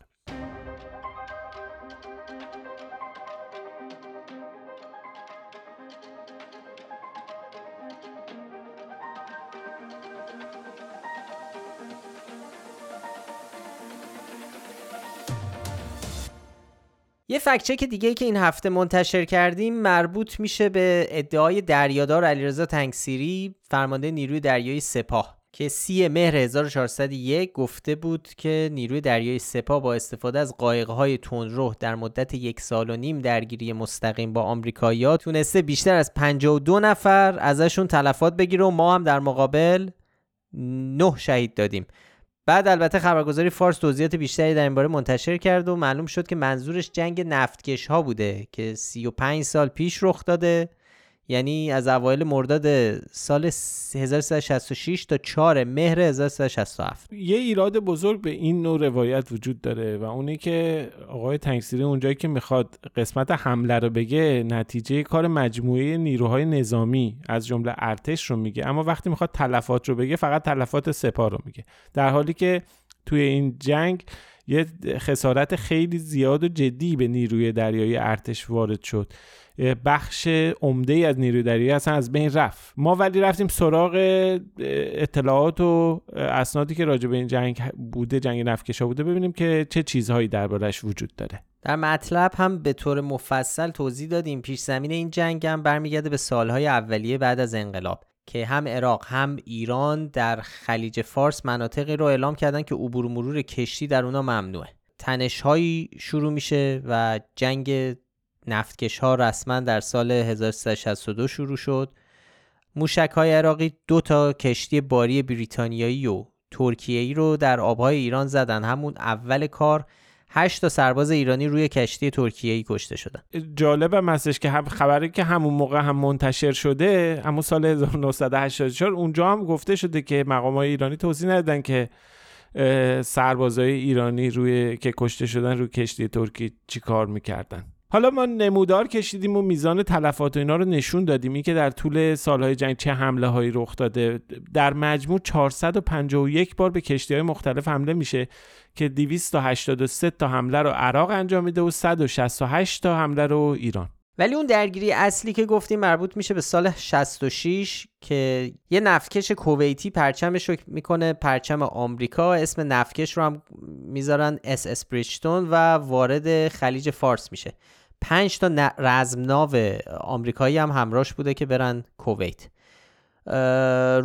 Speaker 1: یه فکچک دیگه که این هفته منتشر کردیم مربوط میشه به ادعای دریادار علیرضا تنگسیری فرمانده نیروی دریایی سپاه که سی مهر 1401 گفته بود که نیروی دریایی سپاه با استفاده از قایقهای های تندرو در مدت یک سال و نیم درگیری مستقیم با آمریکایی‌ها تونسته بیشتر از 52 نفر ازشون تلفات بگیره و ما هم در مقابل نه شهید دادیم. بعد البته خبرگزاری فارس توضیحات بیشتری در این باره منتشر کرد و معلوم شد که منظورش جنگ نفتکش ها بوده که 35 سال پیش رخ داده. یعنی از اوایل مرداد سال 1366 تا 4 مهر 1367
Speaker 2: یه ایراد بزرگ به این نوع روایت وجود داره و اونی که آقای تنگسیری اونجایی که می‌خواد قسمت حمله رو بگه نتیجه کار مجموعه نیروهای نظامی از جمله ارتش رو میگه. اما وقتی می‌خواد تلفات رو بگه فقط تلفات سپاه رو میگه. در حالی که توی این جنگ یه خسارت خیلی زیاد و جدی به نیروی دریایی ارتش وارد شد. بخش عمده از نیروی دریایی اصلا از بین رفت. ما ولی رفتیم سراغ اطلاعات و اسنادی که راجع به این جنگ بوده جنگ نفکشا بوده ببینیم که چه چیزهایی دربارش وجود داره.
Speaker 1: در مطلب هم به طور مفصل توضیح دادیم. پیش زمین این جنگ هم برمیگرده به سالهای اولیه بعد از انقلاب که هم عراق هم ایران در خلیج فارس مناطقی رو اعلام کردن که عبور مرور کشتی در اونا ممنوعه. تنش شروع میشه و جنگ نفتکش ها رسما در سال 1362 شروع شد. موشک های عراقی دو تا کشتی باری بریتانیایی و ترکیه‌ای رو در آبهای ایران زدن. همون اول کار هشت تا سرباز ایرانی روی کشتی ترکیه‌ای کشته شدن.
Speaker 2: جالب هم هستش که خبری که همون موقع هم منتشر شده همون سال 1984 اونجا هم گفته شده که مقام های ایرانی توضیح ندادن که سربازای ایرانی روی که کشته شدن روی کشتی ترکی چی کار می‌کردن. حالا ما نمودار کشیدیم و میزان تلفات و اینا رو نشون دادیم. این که در طول سالهای جنگ چه حمله هایی رخ داده. در مجموع 451 بار به کشتی های مختلف حمله میشه که 283 تا حمله رو عراق انجام میده و 168 تا حمله رو ایران.
Speaker 1: ولی اون درگیری اصلی که گفتیم مربوط میشه به سال 66 که یه نفکش کویتی پرچمش رو می‌کنه. پرچم آمریکا. اسم نفکش رو هم می‌ذارن SS Bridgeton و وارد خلیج فارس میشه. پنج تا رزمناو آمریکایی هم همراهش بوده که برن کویت.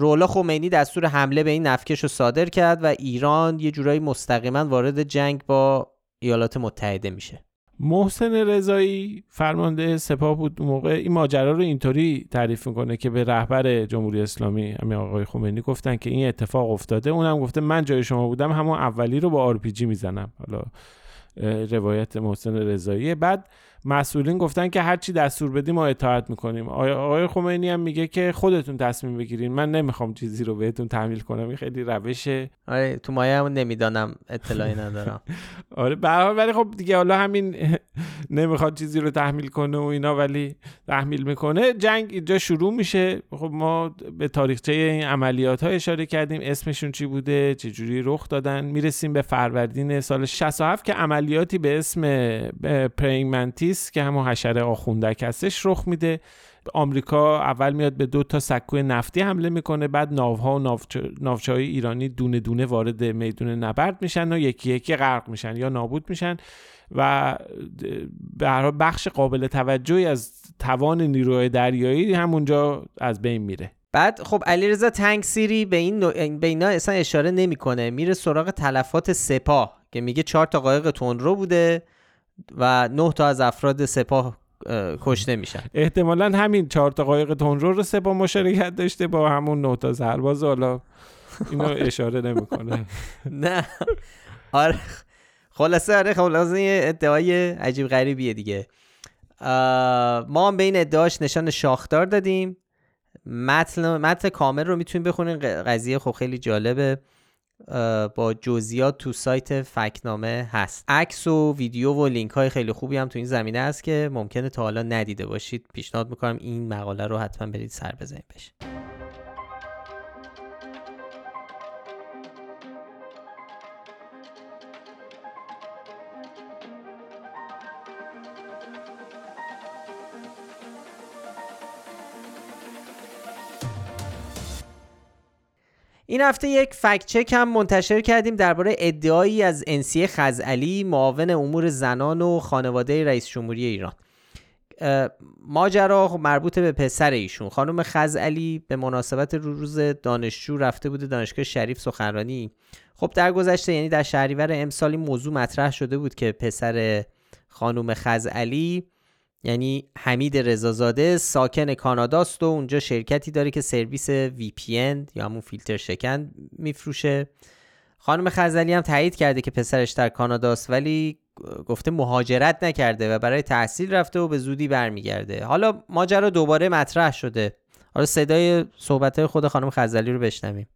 Speaker 1: روح‌الله خمینی دستور حمله به این نفکش رو صادر کرد و ایران یه جورایی مستقیما وارد جنگ با ایالات متحده میشه.
Speaker 2: محسن رضایی فرمانده سپاه بود موقع. این ماجرا رو اینطوری تعریف می‌کنه که به رهبر جمهوری اسلامی همین آقای خمینی گفتن که این اتفاق افتاده. اونم گفته من جای شما بودم همون اولی رو با آرپیجی می‌زنم. حالا روایت محسن رضایی. بعد مسئولین گفتن که هرچی دستور بدی ما اطاعت می‌کنیم. آقای خمینی هم میگه که خودتون تصمیم بگیرین. من نمی‌خوام چیزی رو بهتون تحمیل کنم. این خیلی روشه
Speaker 1: آره تو مایه هم نمی‌دانم اطلاعی ندارم.
Speaker 2: آره به ولی خب دیگه حالا همین نمی‌خواد چیزی رو تحمیل کنه و اینا ولی تحمیل می‌کنه. جنگ اینجا شروع میشه. خب ما به تاریخچه این عملیات ها اشاره کردیم. اسمشون چی بوده؟ چه جوری رخ دادن؟ می‌رسیم به فروردین سال 67 که عملیاتی به اسم Praying Mantis که همون حشره آخوندک هستش رخ میده. آمریکا اول میاد به دو تا سکوی نفتی حمله می‌کنه بعد ناوها و ناوچه های ایرانی دونه دونه وارد میدون نبرد میشن و یکی یکی غرق میشن یا نابود میشن و به بخش قابل توجهی از توان نیروی دریایی همونجا از بین میره.
Speaker 1: بعد خب علیرضا تنگسیری به این به اینا اصلا اشاره نمی‌کنه. میره سراغ تلفات سپاه که میگه چهار تا قایق تندرو بوده. و نه تا از افراد سپاه کشته میشن.
Speaker 2: احتمالا همین چهار تا قایق تندرو رو سپاه مشارکت داشته با همون نه تا سرباز حالا اینو اشاره نمی‌کنه.
Speaker 1: نه. آره. خلاصه آره خلاصه این ادعای عجیب غریبیه دیگه. ما هم به این ادعاش نشان شاخدار دادیم. متن متن کامل رو می‌تونیم بخونین قضیه خب خیلی جالبه. با جزئیات تو سایت فکنامه هست. عکس و ویدیو و لینک های خیلی خوبی هم تو این زمینه هست که ممکنه تا حالا ندیده باشید. پیشنهاد می‌کنم این مقاله رو حتما برید سر بزنید بشه این هفته یک فکت چک هم منتشر کردیم درباره ادعایی از انسیه خزعلی معاون امور زنان و خانواده رئیس جمهوری ایران. ماجرا مربوط به پسر ایشون. خانم خزعلی به مناسبت روز دانشجو رفته بوده دانشگاه شریف سخنرانی. خب در گذشته یعنی در شهریور امسال این موضوع مطرح شده بود که پسر خانم خزعلی یعنی حمید رضازاده ساکن کاناداست و اونجا شرکتی داره که سرویس VPN یا همون فیلتر شکن میفروشه. خانم خزلی هم تایید کرده که پسرش در کاناداست ولی گفته مهاجرت نکرده و برای تحصیل رفته و به زودی برمیگرده. حالا ماجرا دوباره مطرح شده. حالا صدای صحبت خود خانم خزلی رو بشنویم.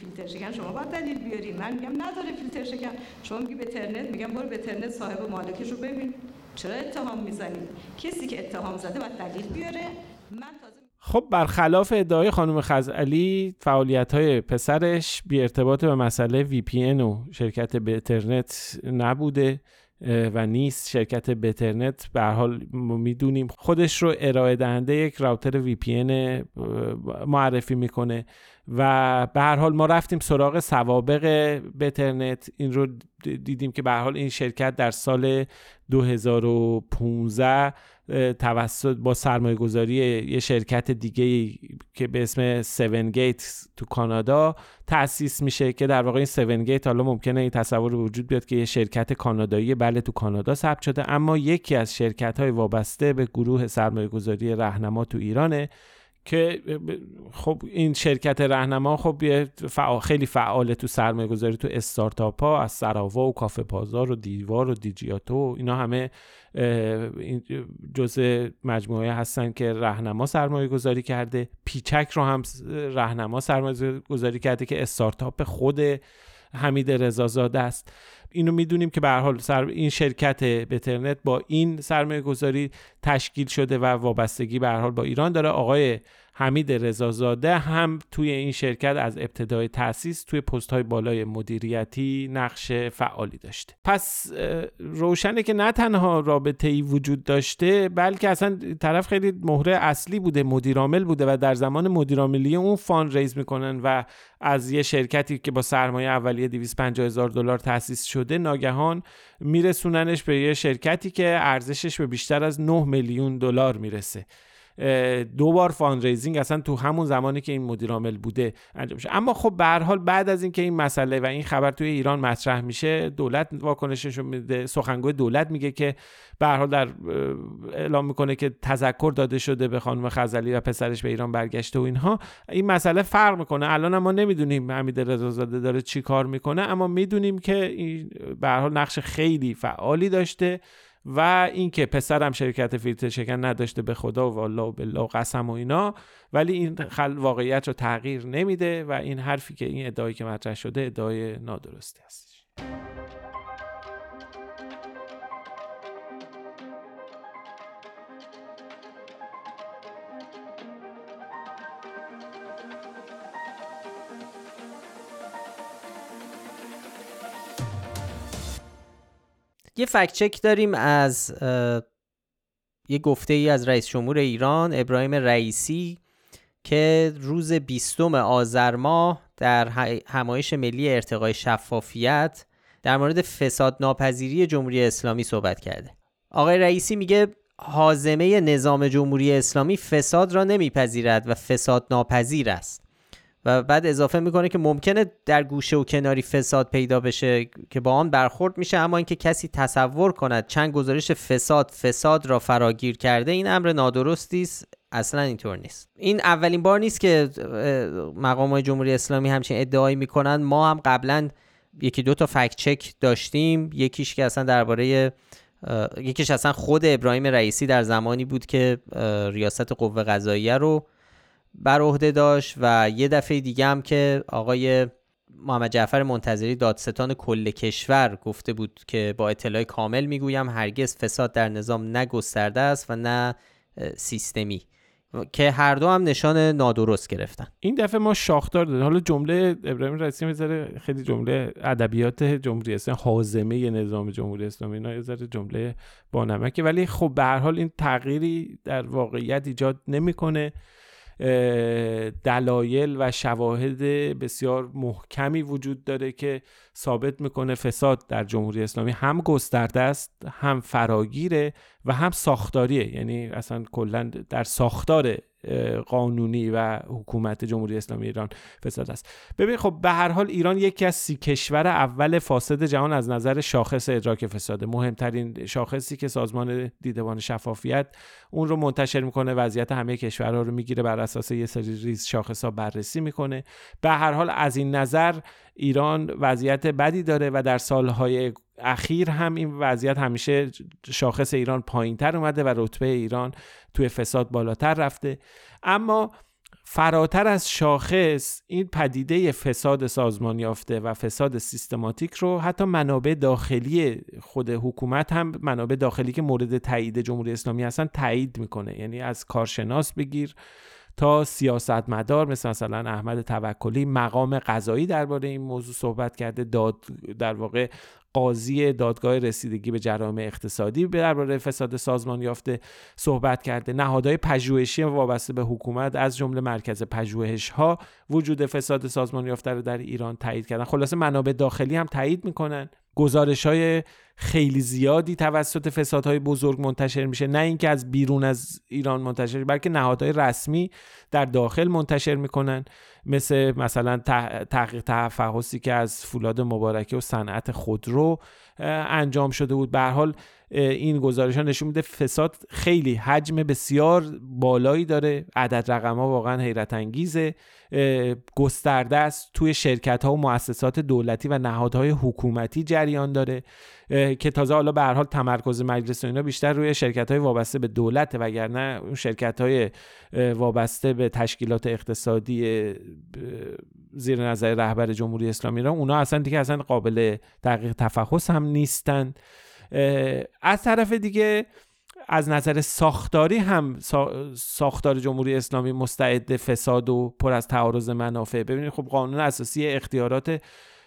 Speaker 6: فیلتر شکن شما باید دلیل بیاری. من میگم نداره فیلتر شکن. شما میگی به ترنت میگم برو به ترنت صاحب مالکش رو ببین. چرا اتهام می‌زنید کسی که اتهام زده باید دلیل بیاره. من تازه
Speaker 2: خب برخلاف ادعای خانم خزعلی فعالیت های پسرش بی ارتباط به مسئله VPN و شرکت به اینترنت نبوده و نیست شرکت بترنت. به حال می‌دونیم خودش رو ارائه دهنده یک راوتر VPN معرفی می‌کنه. و به هر حال ما رفتیم سراغ سوابق بترنت. این رو دیدیم که به هر حال این شرکت در سال 2015 توسط با سرمایه گذاری یه شرکت دیگه که به اسم 7 گیت تو کانادا تأسیس میشه که در واقع این 7 گیت حالا ممکنه این تصور وجود بیاد که یه شرکت کانادایی بله تو کانادا ثبت شده اما یکی از شرکت های وابسته به گروه سرمایه گذاری رهنما تو ایرانه. که خب این شرکت رهنما خب فعال خیلی فعاله تو سرمایه گذاری تو استارتاپ ها از سراوا و کافه پازار و دیوار و دیجیاتو اینا همه جزء مجموعه هستن که رهنما سرمایه گذاری کرده. پیچک رو هم رهنما سرمایه گذاری کرده که استارتاپ خود حمید رضازاده است. اینو می‌دونیم که به حال سر این شرکت بترنت با این سرمایه گذاری تشکیل شده و وابستگی به حال با ایران داره. آقای حمید رضازاده هم توی این شرکت از ابتدای تاسیس توی پست های بالای مدیریتی نقش فعالی داشته. پس روشنه که نه تنها رابطه ای وجود داشته بلکه اصلا طرف خیلی مهره اصلی بوده مدیرعامل بوده و در زمان مدیرعاملی اون فان ریز می‌کنن و از یه شرکتی که با سرمایه اولیه 250 هزار دلار تأسیس شده ناگهان میرسوننش به یه شرکتی که ارزشش به بیشتر از 9 میلیون دلار می‌رسه. دو بار fundraising اصلا تو همون زمانی که این مدیر عامل بوده انجام شد اما خب به هر حال بعد از اینکه این مسئله و این خبر توی ایران مطرح میشه دولت واکنشش میده سخنگوی دولت میگه که به هر حال در اعلام می‌کنه که تذکر داده شده به خانم خزعلی و پسرش به ایران برگشته و اینها. این مسئله فرق می‌کنه. الان ما نمی‌دونیم حمید رضازاده داره چی کار می‌کنه اما می‌دونیم که این به هر حال نقش خیلی فعالی داشته. و اینکه پسرم شرکت فیلتر شکن نداشته به خدا و والله و بالله قسم و اینا ولی این خل واقعیت رو تغییر نمیده و این حرفی که این ادعایی که مطرح شده ادعای نادرستی است
Speaker 1: یه فکت چک داریم از یه گفته ای از رئیس جمهور ایران ابراهیم رئیسی که روز بیستم آذر ماه در همایش ملی ارتقای شفافیت در مورد فساد ناپذیری جمهوری اسلامی صحبت کرده. آقای رئیسی میگه حازمه نظام جمهوری اسلامی فساد را نمیپذیرد و فساد ناپذیر است. و بعد اضافه می‌کنه که ممکنه در گوشه و کناری فساد پیدا بشه که با آن برخورد میشه اما اینکه کسی تصور کند چند گزارش فساد فساد را فراگیر کرده این امر نادرستی است. اصلا اینطور نیست. این اولین بار نیست که مقام های جمهوری اسلامی همچین ادعایی می‌کنن ما هم قبلا یکی دو تا فکت چک داشتیم. یکیش که اصلا درباره یکیش اصلا خود ابراهیم رئیسی در زمانی بود که ریاست قوه قضاییه رو بر عهده داشت و یه دفعه دیگه هم که آقای محمد جعفر منتظری دادستان کل کشور گفته بود که با اطلاع کامل می‌گویم هرگز فساد در نظام نه گسترده است و نه سیستمی. که هر دو هم نشان نادرست گرفتن.
Speaker 2: این دفعه ما شاخدار دادیم. حالا جمله ابراهیم رئیسی می‌ذاره خیلی جمله ادبیات جمهوری اسلامی حازمه نظام جمهوری اسلامی اینا یه جمله با نمکه ولی خب به هر حال این تغییری در واقعیت ایجاد نمی‌کنه. دلایل و شواهد بسیار محکمی وجود داره که ثابت می‌کنه فساد در جمهوری اسلامی هم گسترده است هم فراگیره و هم ساختاریه. یعنی اصلا کلا در ساختار قانونی و حکومت جمهوری اسلامی ایران فساد است. ببین خب به هر حال ایران یکی از سی کشور اول فاسد جهان از نظر شاخص ادراک فساد مهمترین شاخصی که سازمان دیدبان شفافیت اون رو منتشر می‌کنه وضعیت همه کشورها رو می‌گیره بر اساس یه سری ریز شاخص ها بررسی می‌کنه. به هر حال از این نظر ایران وضعیت بدی داره و در سالهای اخیر هم این وضعیت همیشه شاخص ایران پایین تر اومده و رتبه ایران توی فساد بالاتر رفته. اما فراتر از شاخص این پدیده فساد سازمان یافته و فساد سیستماتیک رو حتی منابع داخلی خود حکومت هم منابع داخلی که مورد تایید جمهوری اسلامی هستن تایید می‌کنه. یعنی از کارشناس بگیر تا سیاستمدار مثل مثلا احمد توکلی مقام قضایی درباره این موضوع صحبت کرده داد در واقع قاضی دادگاه رسیدگی به جرائم اقتصادی درباره فساد سازمان یافته صحبت کرده. نهادهای پژوهشی وابسته به حکومت از جمله مرکز پژوهش ها وجود فساد سازمان یافته رو در ایران تایید کردن. خلاصه منابع داخلی هم تایید می‌کنن. گزارش های خیلی زیادی توسط فسادهای بزرگ منتشر میشه. نه اینکه از بیرون از ایران منتشر بلکه نهادهای رسمی در داخل منتشر می‌کنن. مثل مثلا تحقیق تفحصی که از فولاد مبارکه و صنعت خودرو انجام شده بود. به حال این گزارش ها نشون میده فساد خیلی حجم بسیار بالایی داره. عدد رقم ها واقعا حیرت انگیزه. گسترده است. توی شرکت ها و مؤسسات دولتی و نهادهای حکومتی جریان داره. که تازه حالا به هر حال تمرکز مجلس اینا بیشتر روی شرکت های وابسته به دولت وگرنه شرکت های وابسته به تشکیلات اقتصادی زیر نظر رهبر جمهوری اسلامی ایران اونا اصلا دیگه اصلا قابل دقیق تفحص هم نیستن. از طرف دیگه از نظر ساختاری هم ساختار جمهوری اسلامی مستعد فساد و پر از تعارض منافع. ببینید خب قانون اساسی اختیارات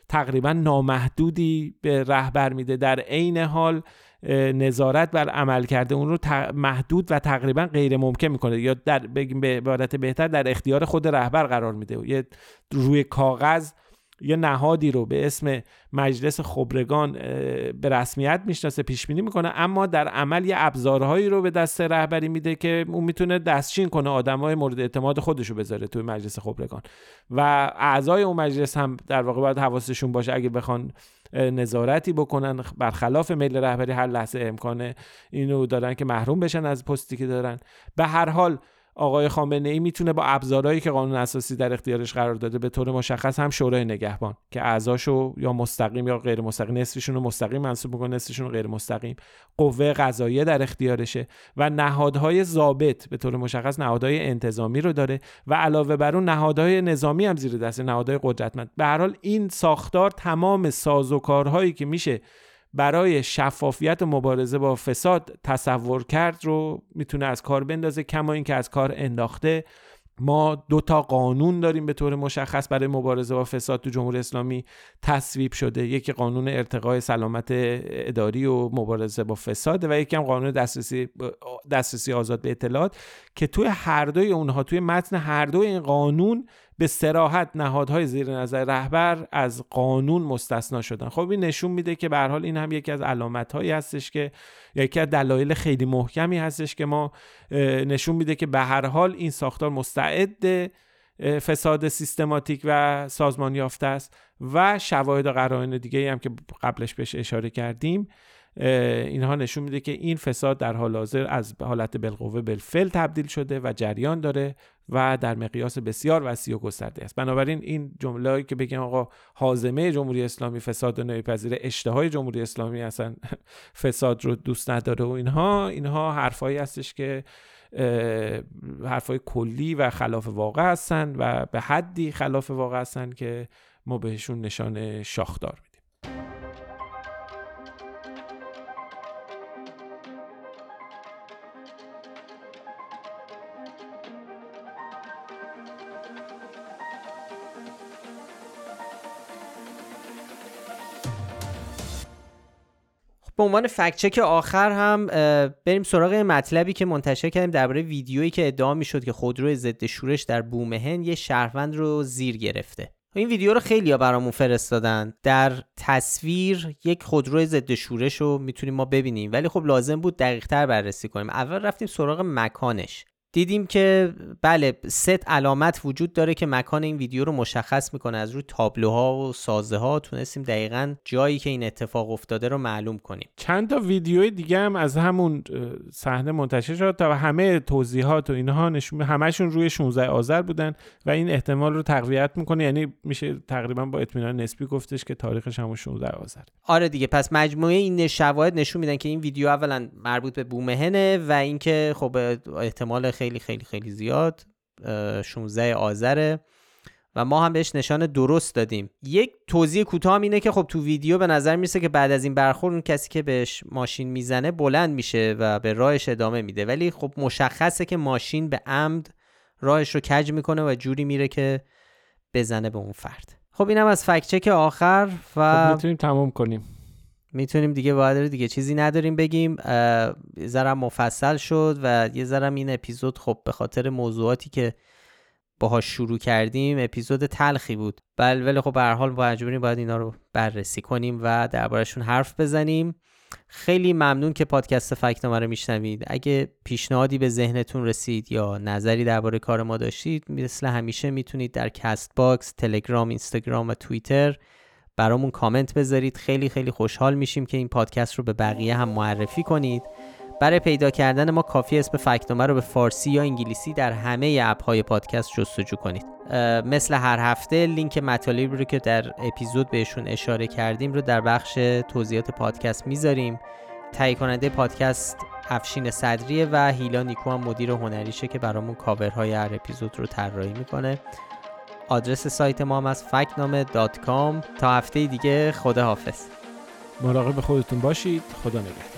Speaker 2: تقریبا نامحدودی به رهبر میده. در عین حال نظارت بر عمل کرده اون رو محدود و تقریبا غیر ممکن می‌کنه. یا در بگیم به عبارت بهتر در اختیار خود رهبر قرار میده. یه روی کاغذ یه نهادی رو به اسم مجلس خبرگان به رسمیت می‌شناسه پیش بینی می‌کنه. اما در عمل یه ابزارهایی رو به دست رهبری میده که اون می‌تونه دستچین کنه آدمای مورد اعتماد خودش رو بذاره توی مجلس خبرگان. و اعضای اون مجلس هم در واقع باید حواسشون باشه. اگه بخوان نظارتی بکنن برخلاف میل رهبری هر لحظه امکانه اینو دارن که محروم بشن از پستی که دارن. به هر حال آقای خامنه ای می‌تونه با ابزارهایی که قانون اساسی در اختیارش قرار داده به طور مشخص هم شورای نگهبان که اعضاشو یا مستقیم یا غیر مستقیم نصفشون رو مستقیم منصوب می‌کنه نصفشون غیر مستقیم. قوه قضاییه در اختیارشه و نهادهای ضابط به طور مشخص نهادهای انتظامی رو داره و علاوه بر اون نهادهای نظامی هم زیر دست نهادهای قدرتمند. به هر حال این ساختار تمام سازوکارهایی که میشه برای شفافیت و مبارزه با فساد تصور کرد رو می‌تونه از کار بندازه کما اینکه از کار انداخته. ما دو تا قانون داریم به طور مشخص برای مبارزه با فساد تو جمهوری اسلامی تصویب شده. یکی قانون ارتقای سلامت اداری و مبارزه با فساد و یکی هم قانون دسترسی دسترسی آزاد به اطلاعات که توی هر دوی اونها توی متن هر دوی این قانون به سراحت نهادهای زیر نظر رهبر از قانون مستثنا شدن. خب این نشون میده که به حال این هم یکی از علامت هایی هستش که یکی از دلایل خیلی محکمی هستش که ما نشون میده که به هر حال این ساختار مستعد فساد سیستماتیک و سازمان یافته است و شواهد و قرائن دیگه هم که قبلش بهش اشاره کردیم اینها نشون میده که این فساد در حال حاضر از حالت بالقوه بالفعل تبدیل شده و جریان داره و در مقیاس بسیار وسیع و گسترده است. بنابراین این جمله که بگیم آقا حازمه جمهوری اسلامی فساد و نمیپذیره اشتهای جمهوری اسلامی اصلا فساد رو دوست نداره و اینها اینها حرفایی هستش که حرفای کلی و خلاف واقع هستن و به حدی خلاف واقع هستن که ما بهشون نشان شاخدار
Speaker 1: به عنوان فکچک آخر هم بریم سراغ مطلبی که منتشر کردیم درباره ویدیویی که ادعا می‌شد که خودرو ضد شورش در بومهن یه شهروند رو زیر گرفته. این ویدیو رو خیلی ها برامون فرستادن. در تصویر یک خودرو ضد شورش رو می‌تونیم ما ببینیم. ولی خب لازم بود دقیق تر بررسی کنیم. اول رفتیم سراغ مکانش. دیدیم که بله ست علامت وجود داره که مکان این ویدیو رو مشخص می‌کنه. از روی تابلوها و سازه ها تونستیم دقیقا جایی که این اتفاق افتاده رو معلوم کنیم.
Speaker 2: چند تا ویدیوی دیگه هم از همون صحنه منتشر شد تا همه توضیحات و اینها نشون همشون روی 16 آذر بودن و این احتمال رو تقویت می‌کنه. یعنی میشه تقریبا با اطمینان نسبی گفتش که تاریخش همون 16 آذر.
Speaker 1: آره دیگه پس مجموعه این شواهد نشون میدن که این ویدیو اولا مربوط به بومهنه و اینکه خب احتمال خیلی خیلی خیلی زیاد 16 آذره. و ما هم بهش نشان درست دادیم. یک توضیح کوتاه اینه که خب تو ویدیو به نظر می‌رسه که بعد از این برخورد اون کسی که بهش ماشین می‌زنه بلند میشه و به راهش ادامه میده. ولی خب مشخصه که ماشین به عمد راهش رو کج می‌کنه و جوری میره که بزنه به اون فرد. خب اینم از fact-check آخر و
Speaker 2: خب می‌تونیم تمام کنیم.
Speaker 1: می‌تونیم دیگه باید دیگه چیزی نداریم بگیم. یه ذرم مفصل شد و یه ذرم این اپیزود خب به خاطر موضوعاتی که باهاش شروع کردیم اپیزود تلخی بود. بل ولی خب به هر حال باید اینا رو بررسی کنیم و دربارشون حرف بزنیم. خیلی ممنون که پادکست فکت‌نامه رو میشنوید. اگه پیشنهادی به ذهنتون رسید یا نظری درباره کار ما داشتید مثل همیشه می‌تونید در Castbox، تلگرام، اینستاگرام و توییتر برامون کامنت بذارید. خیلی خیلی خوشحال میشیم که این پادکست رو به بقیه هم معرفی کنید. برای پیدا کردن ما کافیه اسم فکت‌نامه رو به فارسی یا انگلیسی در همه اپ های پادکست جستجو کنید. مثل هر هفته لینک مطالبی رو که در اپیزود بهشون اشاره کردیم رو در بخش توضیحات پادکست می‌ذاریم. تهیه کننده پادکست افشین صدریه و هیلا نیکو هم مدیر هنریشه که برامون کاورهای هر اپیزود رو طراحی می‌کنه. آدرس سایت ما هم از فکنامه تا هفته دیگه خدا حافظ
Speaker 2: مراقب خودتون باشید. خدا نگهدار.